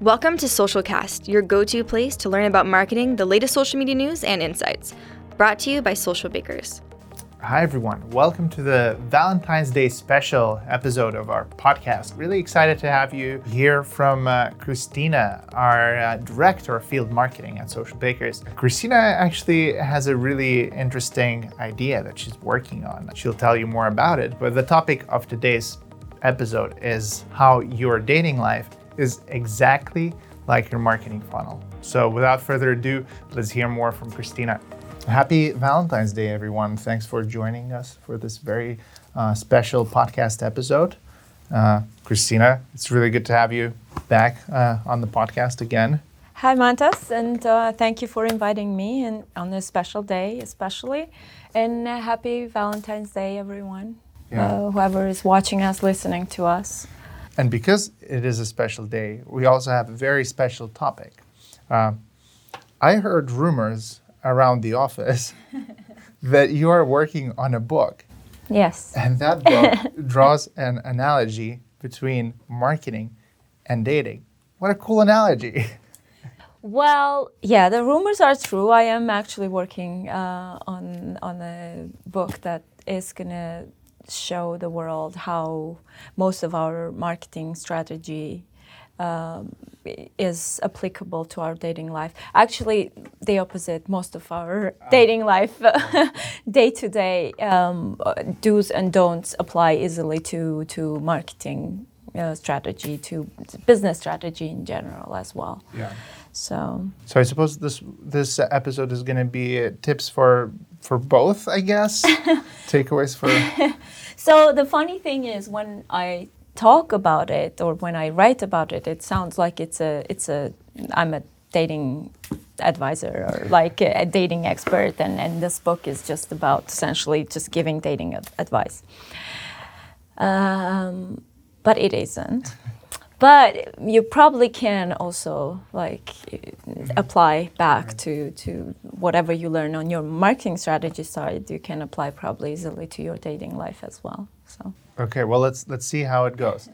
Welcome to Socialcast, your go to place to learn about marketing, the latest social media news, and insights. Brought to you by Socialbakers. Hi, everyone. Welcome to the Valentine's Day special episode of our podcast. Really excited to have you hear from uh, Christina, our uh, director of field marketing at Socialbakers. Christina actually has a really interesting idea that she's working on. She'll tell you more about it, but the topic of today's episode is how your dating life is exactly like your marketing funnel. So without further ado, let's hear more from Christina. Happy Valentine's Day, everyone. Thanks for joining us for this very uh, special podcast episode. Uh, Christina, it's really good to have you back uh, on the podcast again. Hi, Mantas, and uh, thank you for inviting me and on this special day, especially. And uh, happy Valentine's Day, everyone. Yeah. Uh, whoever is watching us, listening to us. And because it is a special day, we also have a very special topic. Uh, I heard rumors around the office that you are working on a book. Yes. And that book draws an analogy between marketing and dating. What a cool analogy. Well, yeah, the rumors are true. I am actually working uh, on on a book that is gonna show the world how most of our marketing strategy um, is applicable to our dating life. Actually, the opposite. Most of our ah. dating life, day to day, um, do's and don'ts apply easily to to marketing uh, strategy, to business strategy in general as well. Yeah. So. So I suppose this this episode is going to be tips for for both, I guess. Takeaways for. so the funny thing is when I talk about it or when I write about it, it sounds like it's a it's a I'm a dating advisor or like a, dating expert, and and this book is just about essentially just giving dating advice. Um, but it isn't. but you probably can also like apply back to to whatever you learn on your marketing strategy side. You can apply probably easily to your dating life as well so. Okay well let's let's see how it goes.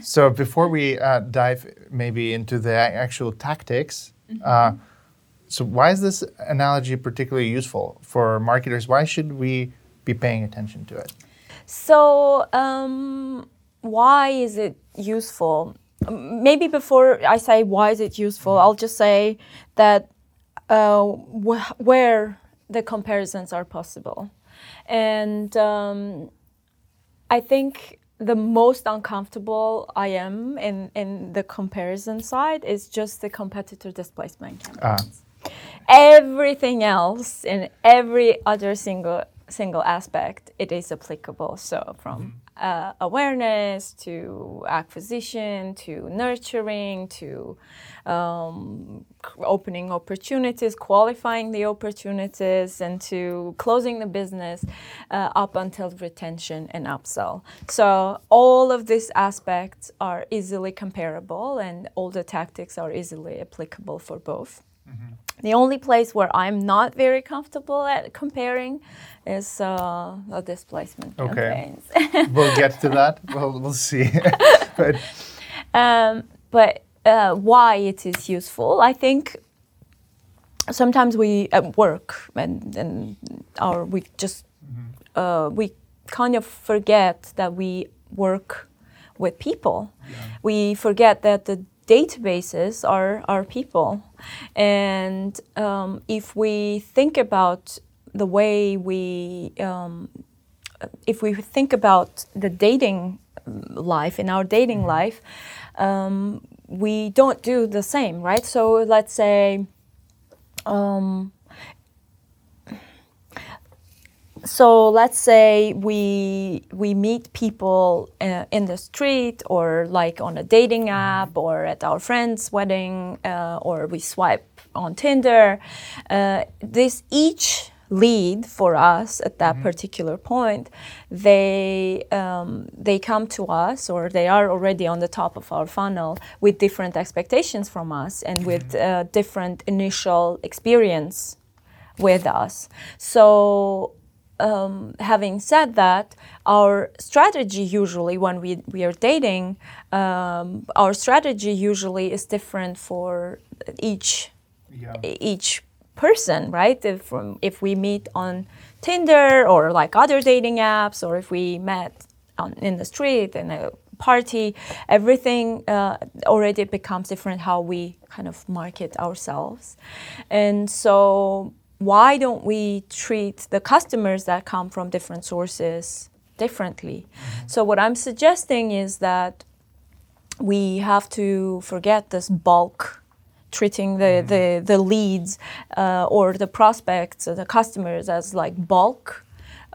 So before we uh, dive maybe into the actual tactics mm-hmm. uh, so why is this analogy particularly useful for marketers? Why should we be paying attention to it? So um, why is it useful maybe before I say why is it useful, I'll just say that uh, wh- where the comparisons are possible, and um, I think the most uncomfortable I am in in the comparison side is just the competitor displacement campaigns. Uh. Everything else in every other single single aspect, it is applicable. So from mm-hmm uh, awareness to acquisition to nurturing to um, opening opportunities, qualifying the opportunities, and to closing the business uh, up until retention and upsell. So, all of these aspects are easily comparable, and all the tactics are easily applicable for both. Mm-hmm. The only place where I'm not very comfortable at comparing is uh, the displacement okay. campaigns. we'll get to that. We'll, we'll see. but um, but uh, why it is useful, I think sometimes we at work and, and our we just mm-hmm. uh, we kind of forget that we work with people. Yeah. We forget that the databases are, are people. And um, if we think about the way we, um, if we think about the dating life, in our dating mm-hmm. life, um, we don't do the same, right? So let's say, um, so let's say we we meet people uh, in the street or like on a dating mm-hmm. app or at our friend's wedding uh, or we swipe on Tinder. Uh, this each lead for us at that mm-hmm. particular point, they um, they come to us or they are already on the top of our funnel with different expectations from us and with mm-hmm. uh, different initial experience with us. So um, having said that, our strategy usually when we, we are dating, um, our strategy usually is different for each Yeah. each person, right? If from if we meet on Tinder or like other dating apps, or if we met on, in the street in a party, everything uh, already becomes different how we kind of market ourselves, and so why don't we treat the customers that come from different sources differently? So what I'm suggesting is that we have to forget this bulk treating the, the, the leads uh, or the prospects or the customers as like bulk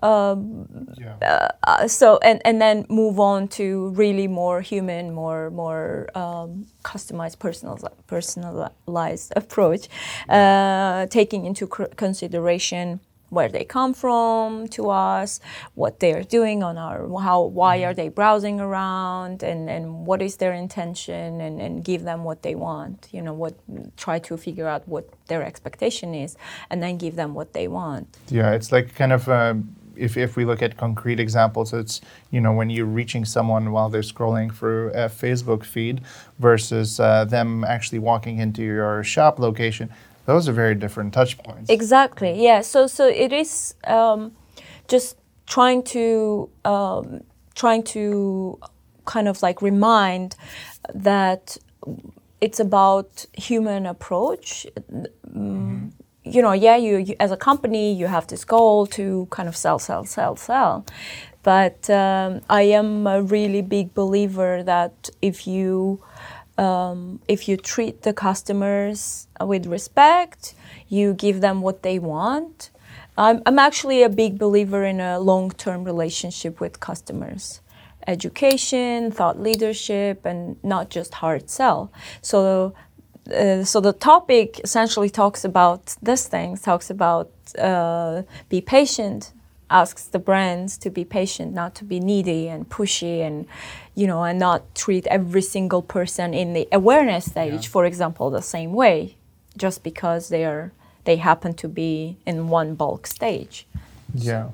Yeah. uh, so and, and then move on to really more human more more um, customized personal, personalized approach uh, taking into cr- consideration where they come from to us what they're doing on our how why are they browsing around and, and what is their intention and, and give them what they want you know what try to figure out what their expectation is and then give them what they want. Yeah, it's like kind of um, if, if we look at concrete examples, it's you know when you're reaching someone while they're scrolling through a Facebook feed versus uh, them actually walking into your shop location. Those are very different touch points. Exactly. Yeah. So so it is um, just trying to um, trying to kind of like remind that it's about human approach. Mm, You know, yeah, you, you as a company you have this goal to kind of sell, sell, sell, sell. But um, I am a really big believer that if you um, if you treat the customers with respect, you give them what they want. I'm, I'm actually a big believer in a long term relationship with customers. Education, thought leadership, and not just hard sell. So, uh, so the topic essentially talks about this thing, talks about uh, be patient, asks the brands to be patient, not to be needy and pushy, and you know, and not treat every single person in the awareness stage, Yeah. for example, the same way, just because they are they happen to be in one bulk stage. Yeah,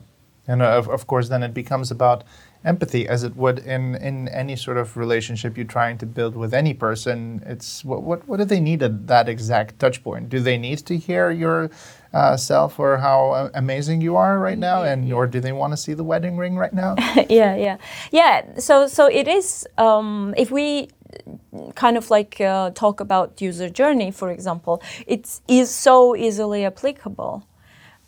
and uh, of, of course, then it becomes about empathy, as it would in, in any sort of relationship you're trying to build with any person. It's what what, what do they need at that exact touch point? Do they need to hear your uh, self or how uh, amazing you are right now, and or do they want to see the wedding ring right now? yeah, yeah, yeah. So, so it is. Um, if we kind of like uh, talk about user journey, for example, it's is so easily applicable.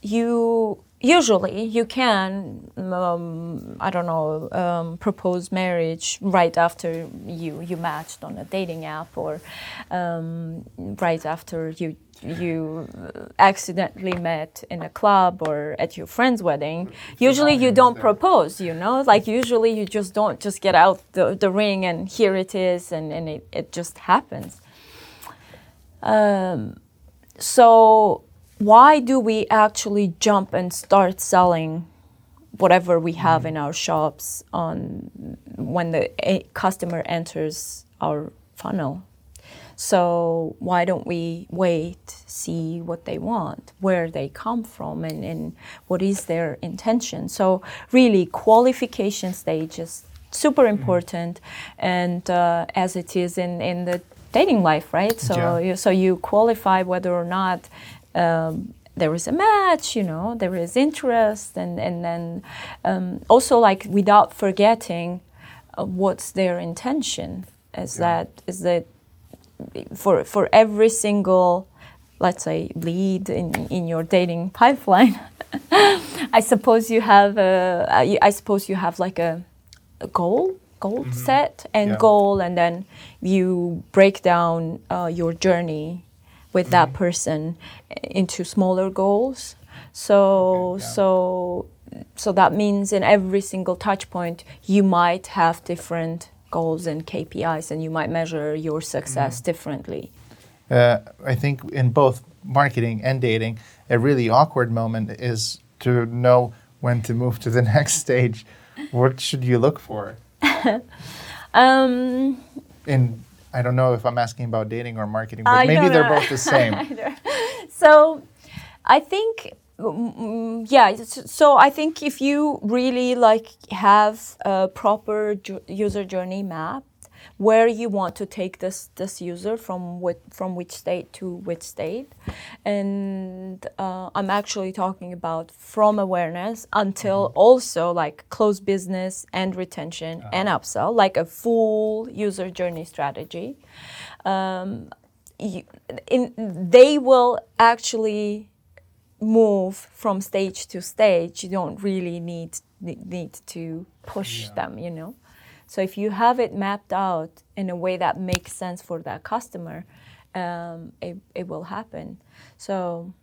You usually you can um, I don't know um, propose marriage right after you you matched on a dating app or um, right after you you accidentally met in a club or at your friend's wedding. Usually you don't propose, you know, like usually you just don't just get out the, the ring and here it is and, and it, it just happens. Um, so why do we actually jump and start selling whatever we have in mm. our shops on when the a customer enters our funnel? So why don't we wait, see what they want, where they come from, and, and what is their intention? So really, qualification stage is super mm. important, and uh, as it is in, in the dating life, right? So Yeah. you, so you qualify whether or not um, there is a match, you know, there is interest, and and then um, also like without forgetting uh, what's their intention. Is Yeah. that is that for for every single let's say lead in, in your dating pipeline i suppose you have a, I suppose you have like a, a goal goal set and Yeah. goal and then you break down uh, your journey with that person into smaller goals so Okay, yeah. so so that means in every single touch point you might have different goals and KPIs and you might measure your success differently. Uh, I think in both marketing and dating, a really awkward moment is to know when to move to the next stage. What should you look for? Um, In I don't know if I'm asking about dating or marketing, but I maybe they're both the same. so I think mm, yeah so i think if you really like have a proper user journey map where you want to take this this user from what from which state to which state. And uh, i'm actually talking about from awareness until also like close business and retention and upsell like a full user journey strategy. Um, you, in, they will actually move from stage to stage. You don't really need need to push them, you know. So if you have it mapped out in a way that makes sense for that customer, um, it, it will happen. So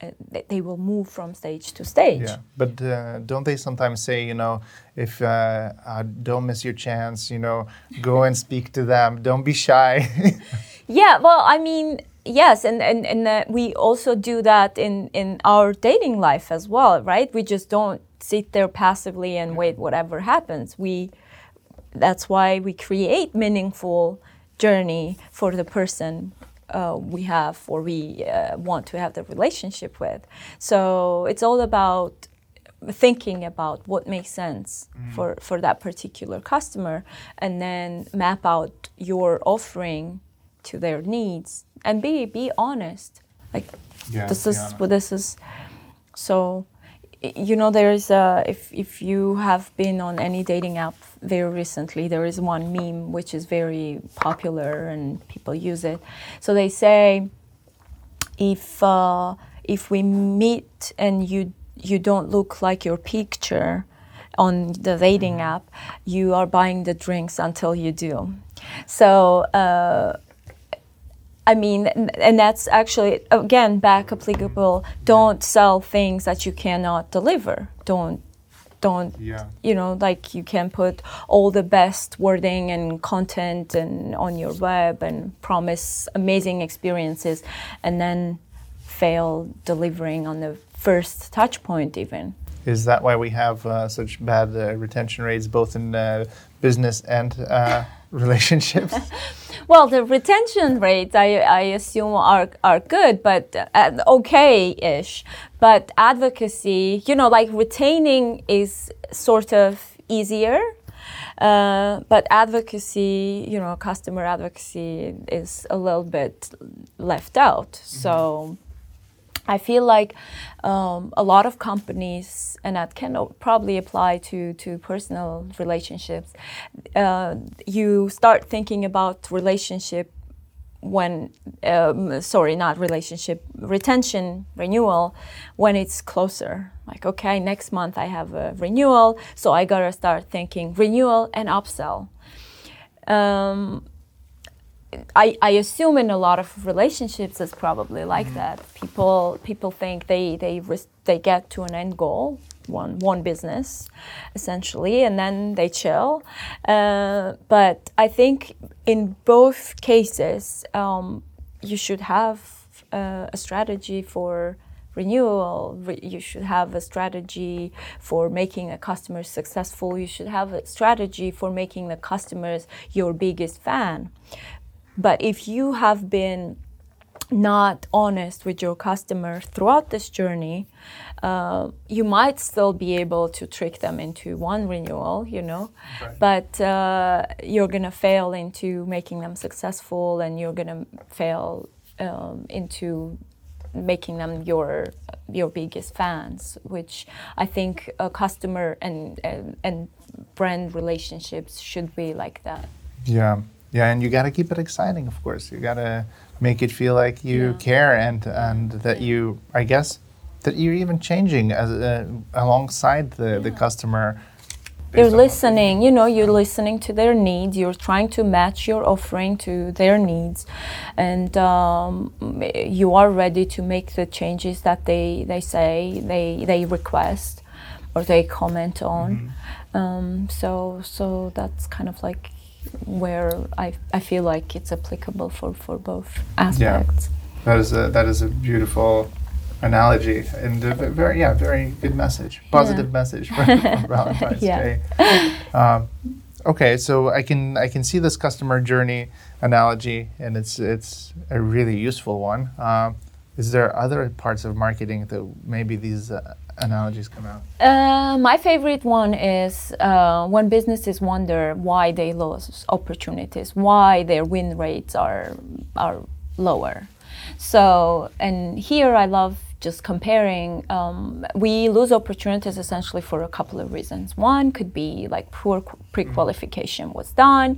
uh, they- will move from stage to stage. Yeah, but uh, don't they sometimes say, you know, if uh, uh, don't miss your chance, you know, go and speak to them, don't be shy. Yeah, well, I mean, yes, and and and uh, we also do that in in our dating life as well, right? We just don't sit there passively and wait whatever happens. We that's why we create meaningful journey for the person uh, we have or we uh, want to have the relationship with. So it's all about thinking about what makes sense for, for that particular customer and then map out your offering to their needs and be be honest like Yeah, this is honest. what this is so you know there is a if if you have been on any dating app very recently there is one meme which is very popular and people use it so they say if uh, if we meet and you you don't look like your picture on the dating app, you are buying the drinks until you do. So. Uh, I mean, and that's actually again back applicable. Don't sell things that you cannot deliver. Don't, don't. Yeah. You know, like you can put all the best wording and content and on your web and promise amazing experiences, and then fail delivering on the first touch point even. Is that why we have uh, such bad uh, retention rates, both in uh, business and uh, relationships? Well, the retention rates, I, I assume, are, are good, but uh, okay-ish. But advocacy, you know, like retaining is sort of easier. Uh, but advocacy, you know, customer advocacy is a little bit left out. So I feel like um, a lot of companies, and that can probably apply to, to personal relationships, uh, you start thinking about relationship when, um, sorry, not relationship, retention, renewal, when it's closer. Like, okay, next month I have a renewal, so I gotta start thinking renewal and upsell. Um, I, I assume in a lot of relationships it's probably like that. People people think they they ris- they get to an end goal, one one business, essentially, and then they chill. Uh, but I think in both cases, um, you should have uh, a strategy for renewal. Re- you should have a strategy for making a customer successful. You should have a strategy for making the customers your biggest fan. But if you have been not honest with your customer throughout this journey, uh, you might still be able to trick them into one renewal, you know, Right. but uh, you're gonna fail into making them successful, and you're gonna fail um, into making them your your biggest fans, which I think a customer and and, and brand relationships should be like that. Yeah, yeah, and you got to keep it exciting, of course. You got to make it feel like you Yeah. care and and that you, I guess, that you're even changing as uh, alongside the the customer. You're on what they listening, you know, you're listening to their needs. You're trying to match your offering to their needs, and um, you are ready to make the changes that they, they say they they request or they comment on. Um, so so that's kind of like where I, I feel like it's applicable for, for both aspects. Yeah. That is a that is a beautiful analogy and a very yeah very good message, positive message for, for Valentine's Yeah. Day. Um, okay, so I can I can see this customer journey analogy, and it's it's a really useful one. Um, Is there other parts of marketing that maybe these uh, analogies come out? Uh, my favorite one is uh, when businesses wonder why they lose opportunities, why their win rates are are lower. So, and here I love just comparing, um, we lose opportunities essentially for a couple of reasons. One could be like poor pre-qualification was done,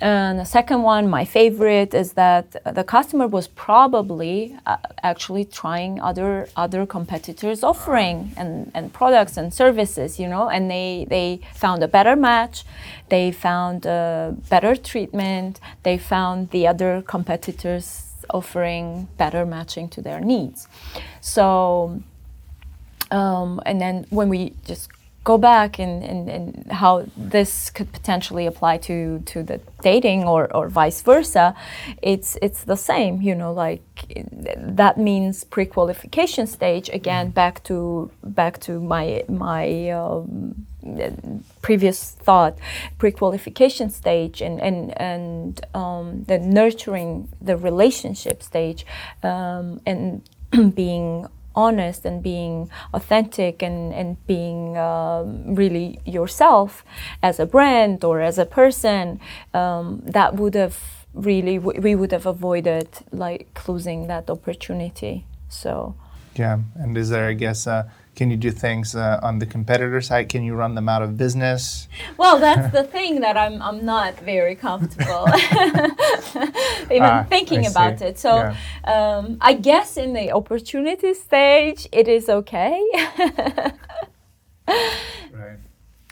and the second one, my favorite, is that the customer was probably uh, actually trying other other competitors' offering and, and products and services, you know, and they they found a better match, they found a better treatment, they found the other competitors offering better matching to their needs. So, um, and then when we just go back and, and, and how this could potentially apply to, to the dating or, or vice versa, it's it's the same, you know, like that means pre-qualification stage again back to back to my my um, previous thought pre-qualification stage and and and um, the nurturing the relationship stage um, and being honest and being authentic and, and being um, really yourself as a brand or as a person, um, that would have really, we would have avoided like losing that opportunity. So, yeah. And is there, I guess, uh, can you do things uh, on the competitor side? Can you run them out of business? Well, that's the thing that I'm, I'm not very comfortable even ah, thinking about it. So yeah. um, I guess in the opportunity stage, it is okay. right.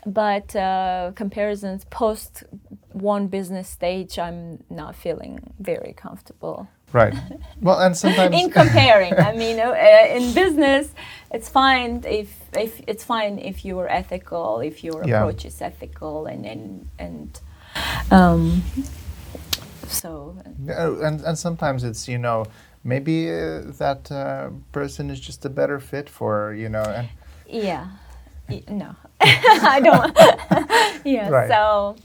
But uh, comparisons post one business stage, I'm not feeling very comfortable. Right. Well, and sometimes in comparing, I mean, uh, in business, it's fine if if it's fine if you're ethical, if your yeah. approach is ethical, and and and um, so. and and sometimes it's you know maybe uh, that uh, person is just a better fit for you know. And yeah. no, I don't. yeah. Right. So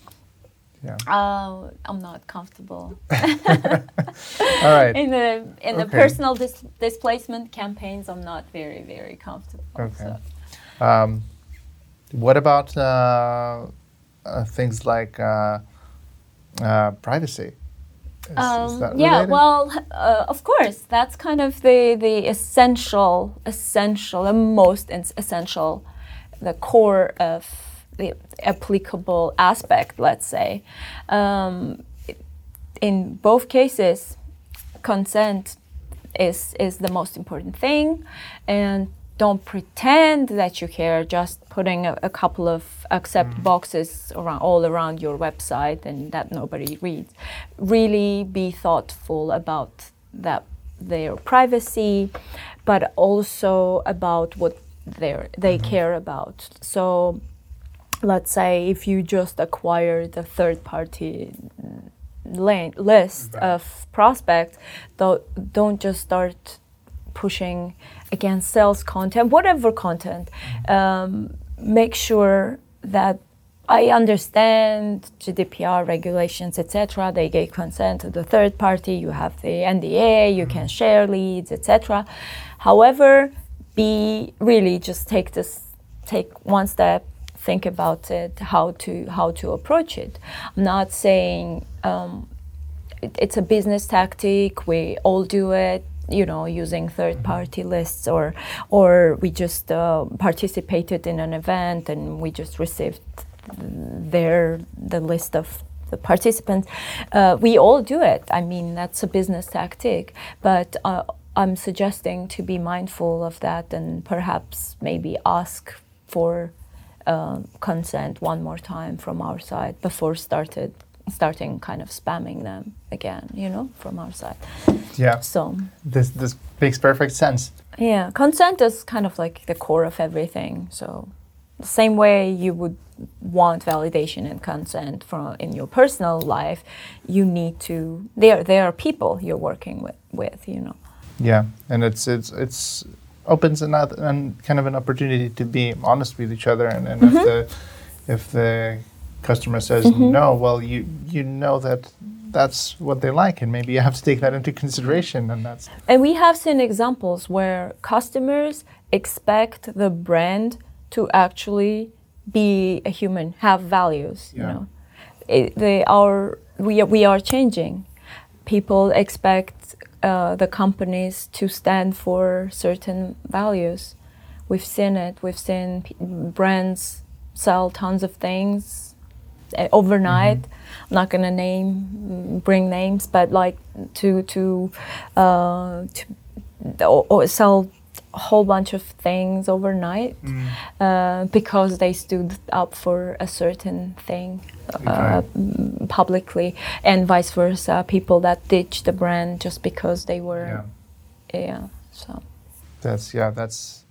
yeah. Uh, I'm not comfortable. All right. In the in okay. the personal dis- displacement campaigns, I'm not very very comfortable. Okay. So. Um, what about uh, uh, things like uh, uh, privacy? Is, um, is yeah, well, uh, of course, that's kind of the the essential, essential, the most essential, the core of applicable aspect, let's say. Um, in both cases, consent is is the most important thing, and don't pretend that you care. Just putting a, a couple of accept mm. boxes around all around your website and that nobody reads. Really be thoughtful about that their privacy, but also about what they they mm-hmm. care about. So let's say if you just acquire the third party list of prospects, don't, don't just start pushing against sales content, whatever content. Mm-hmm. Um, make sure that I understand GDPR regulations, etc. They gave consent to the third party. You have the NDA. You mm-hmm. can share leads, etc. However, be really just take this, take one step think about it, how to how to approach it. I'm not saying um, it, it's a business tactic. We all do it you know using third party lists or or we just uh, participated in an event and we just received their the list of the participants uh, we all do it i mean that's a business tactic but uh, i'm suggesting to be mindful of that and perhaps maybe ask for uh, consent one more time from our side before started starting kind of spamming them again, you know, from our side. Yeah. So this this makes perfect sense. Yeah, consent is kind of like the core of everything. So the same way you would want validation and consent from in your personal life, you need to. There there are people you're working with with, you know. Yeah, and it's it's it's opens another and kind of an opportunity to be honest with each other and, and mm-hmm. if the if the customer says mm-hmm. no well you you know that that's what they like, and maybe you have to take that into consideration, and that's And we have seen examples where customers expect the brand to actually be a human, have values. You Yeah. know, it, they are we we are changing. People expect uh, the companies to stand for certain values. We've seen it. We've seen p- brands sell tons of things uh, overnight. I'm not gonna name, mm, bring names, but like to to uh, to or, or sell whole bunch of things overnight uh, because they stood up for a certain thing uh, Okay. mm, publicly, and vice versa. People that ditch the brand just because they were, yeah. yeah. So That's yeah. That's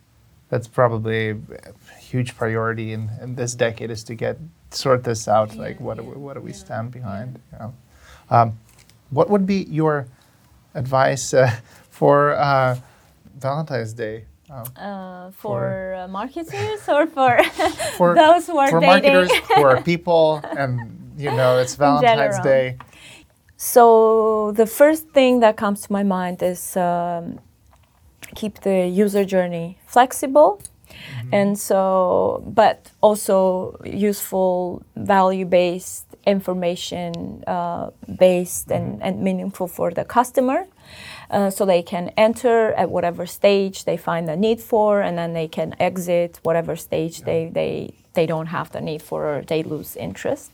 that's probably a huge priority in, in this decade is to get sort this out. Like what do we, what do we stand behind? You know? um, what would be your advice uh, for uh, Valentine's Day? Um, uh, for uh, marketers or for for those who are for dating. marketers who are people, and you know it's Valentine's. Day. So the first thing that comes to my mind is um, keep the user journey flexible, and so but also useful, value-based, information uh, based, and, and meaningful for the customer. Uh, so they can enter at whatever stage they find the need for, and then they can exit whatever stage they, they, they don't have the need for or they lose interest.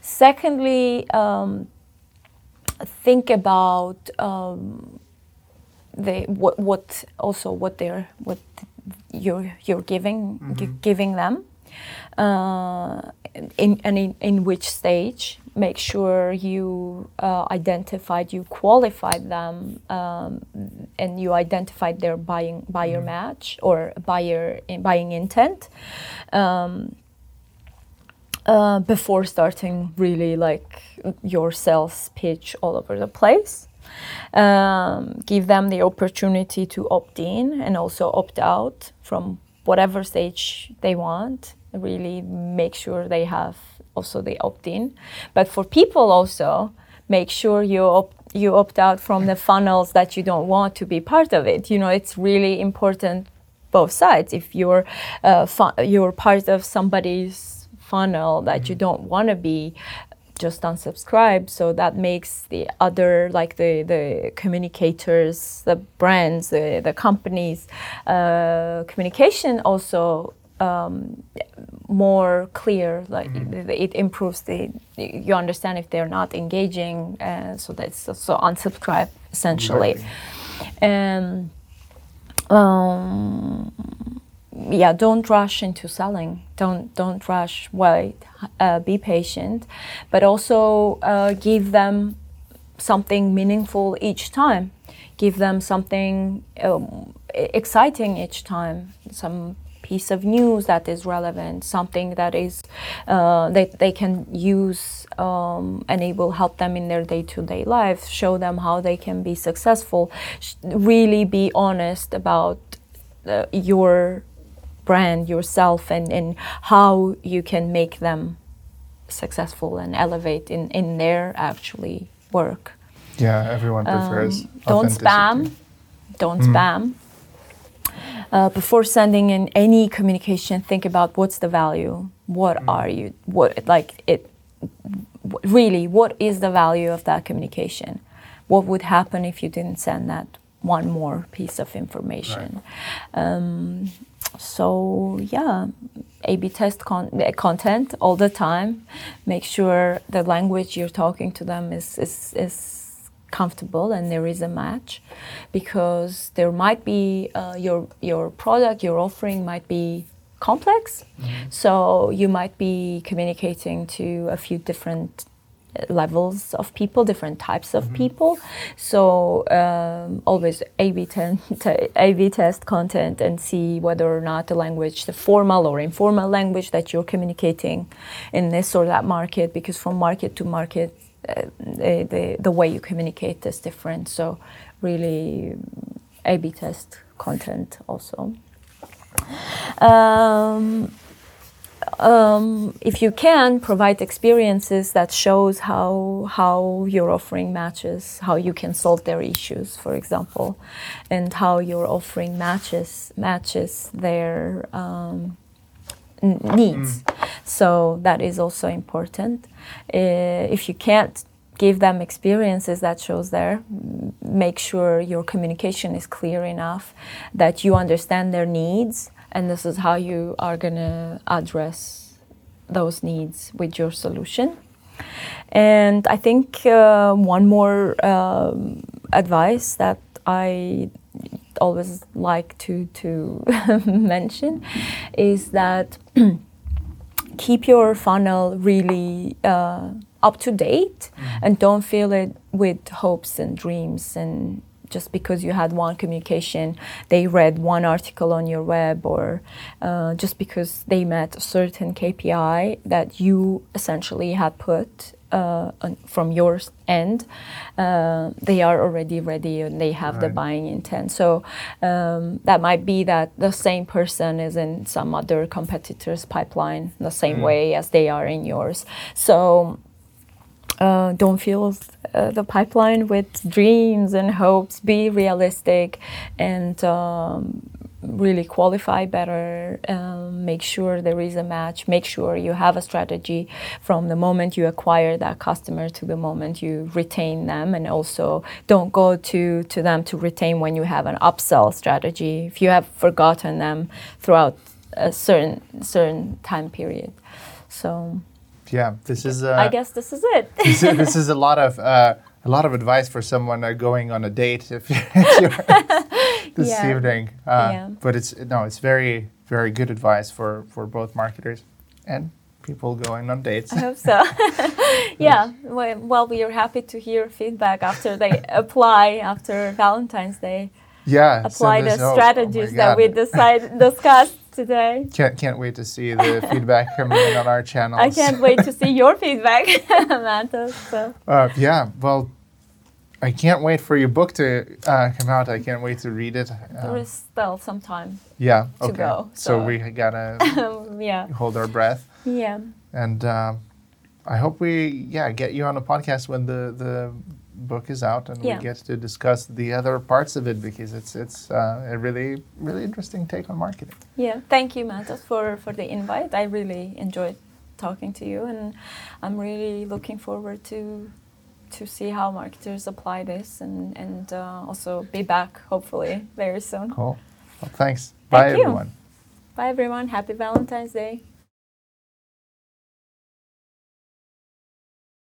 Secondly, um, think about um, the what, what also what they're what you're you're giving gi- giving them uh, in and in, in which stage make sure you uh, identified you qualified them um, and you identified their buying buyer match or buyer buying intent um, uh, before starting really like your sales pitch all over the place. Um, give them the opportunity to opt in and also opt out from whatever stage they want. Really make sure they have also they opt in. But for people also, make sure you opt you opt out from the funnels that you don't want to be part of it. You know, it's really important both sides. If you're uh, you're part of somebody's funnel that you don't want to be, just unsubscribe. So that makes the other, like the the communicators, the brands, the the companies, uh, communication also. Um, more clear like it, it improves the you understand if they're not engaging uh, so that's so unsubscribe essentially. And um, yeah don't rush into selling. Don't don't rush. Wait uh, be patient. But also uh, give them something meaningful each time. Give them something um, exciting each time. Some piece of news that is relevant something that is uh, that they can use um, and it will help them in their day-to-day life show them how they can be successful really be honest about uh, your brand yourself and, and how you can make them successful and elevate in, in their actually work. Yeah, everyone prefers. um, don't spam. don't spam uh, before sending in any communication think about what's the value. What are you what like it w- really what is the value of that communication? What would happen if you didn't send that one more piece of information? Um, so yeah a-b test con- uh, content all the time. Make sure the language you're talking to them is, is, is comfortable and there is a match because there might be uh, your your product your offering might be complex. So you might be communicating to a few different uh, levels of people different types of people. So um, always A/B ten- te- A/B test content and see whether or not the language the formal or informal language that you're communicating in this or that market because from market to market uh, the, the, the way you communicate is different. So really A/B test content also. Um, um, if you can provide experiences that shows how how your offering matches how you can solve their issues for example and how your offering matches matches their um, needs. So that is also important. Uh, if you can't give them experiences that shows there make sure your communication is clear enough that you understand their needs and this is how you are going to address those needs with your solution. And i think uh, one more um, advice that i always like to to mention is that keep your funnel really uh, up to date and don't fill it with hopes and dreams and just because you had one communication they read one article on your web or uh, just because they met a certain kpi that you essentially had put on, from your end, uh, they are already ready and they have the buying intent. So um, that might be that the same person is in some other competitor's pipeline the same way as they are in yours. So uh, don't fill uh, the pipeline with dreams and hopes. Be realistic and um, really qualify better. Um, make sure there is a match. Make sure you have a strategy from the moment you acquire that customer to the moment you retain them, and also don't go to to them to retain when you have an upsell strategy. If you have forgotten them throughout a certain certain time period. So Yeah, this is. Uh, I guess this is it. this, is, this is a lot of uh, a lot of advice for someone uh, going on a date if, this Yeah. evening. Uh, Yeah. But it's no, it's very very good advice for for both marketers and people going on dates. I hope so. yeah. Well, we are happy to hear feedback after they apply after Valentine's Day. yeah, Apply the oh, oh strategies that we decide discussed today. Can't can't wait to see the feedback coming in on our channel. I can't wait to see your feedback, Mantas. So Uh, yeah, well, I can't wait for your book to uh, come out. I can't wait to read it. there Um, is still some time. yeah, to okay. go, so so- we gotta yeah. hold our breath, Yeah. and um I hope we yeah get you on a podcast when the the book is out and Yeah. we get to discuss the other parts of it because it's it's uh, a really really interesting take on marketing. Yeah. Thank you, Mantas, for, for the invite. I really enjoyed talking to you, and I'm really looking forward to to see how marketers apply this and, and uh, also be back hopefully very soon. Cool. Well, thanks. Thank Bye you. everyone. Bye, everyone. Happy Valentine's Day.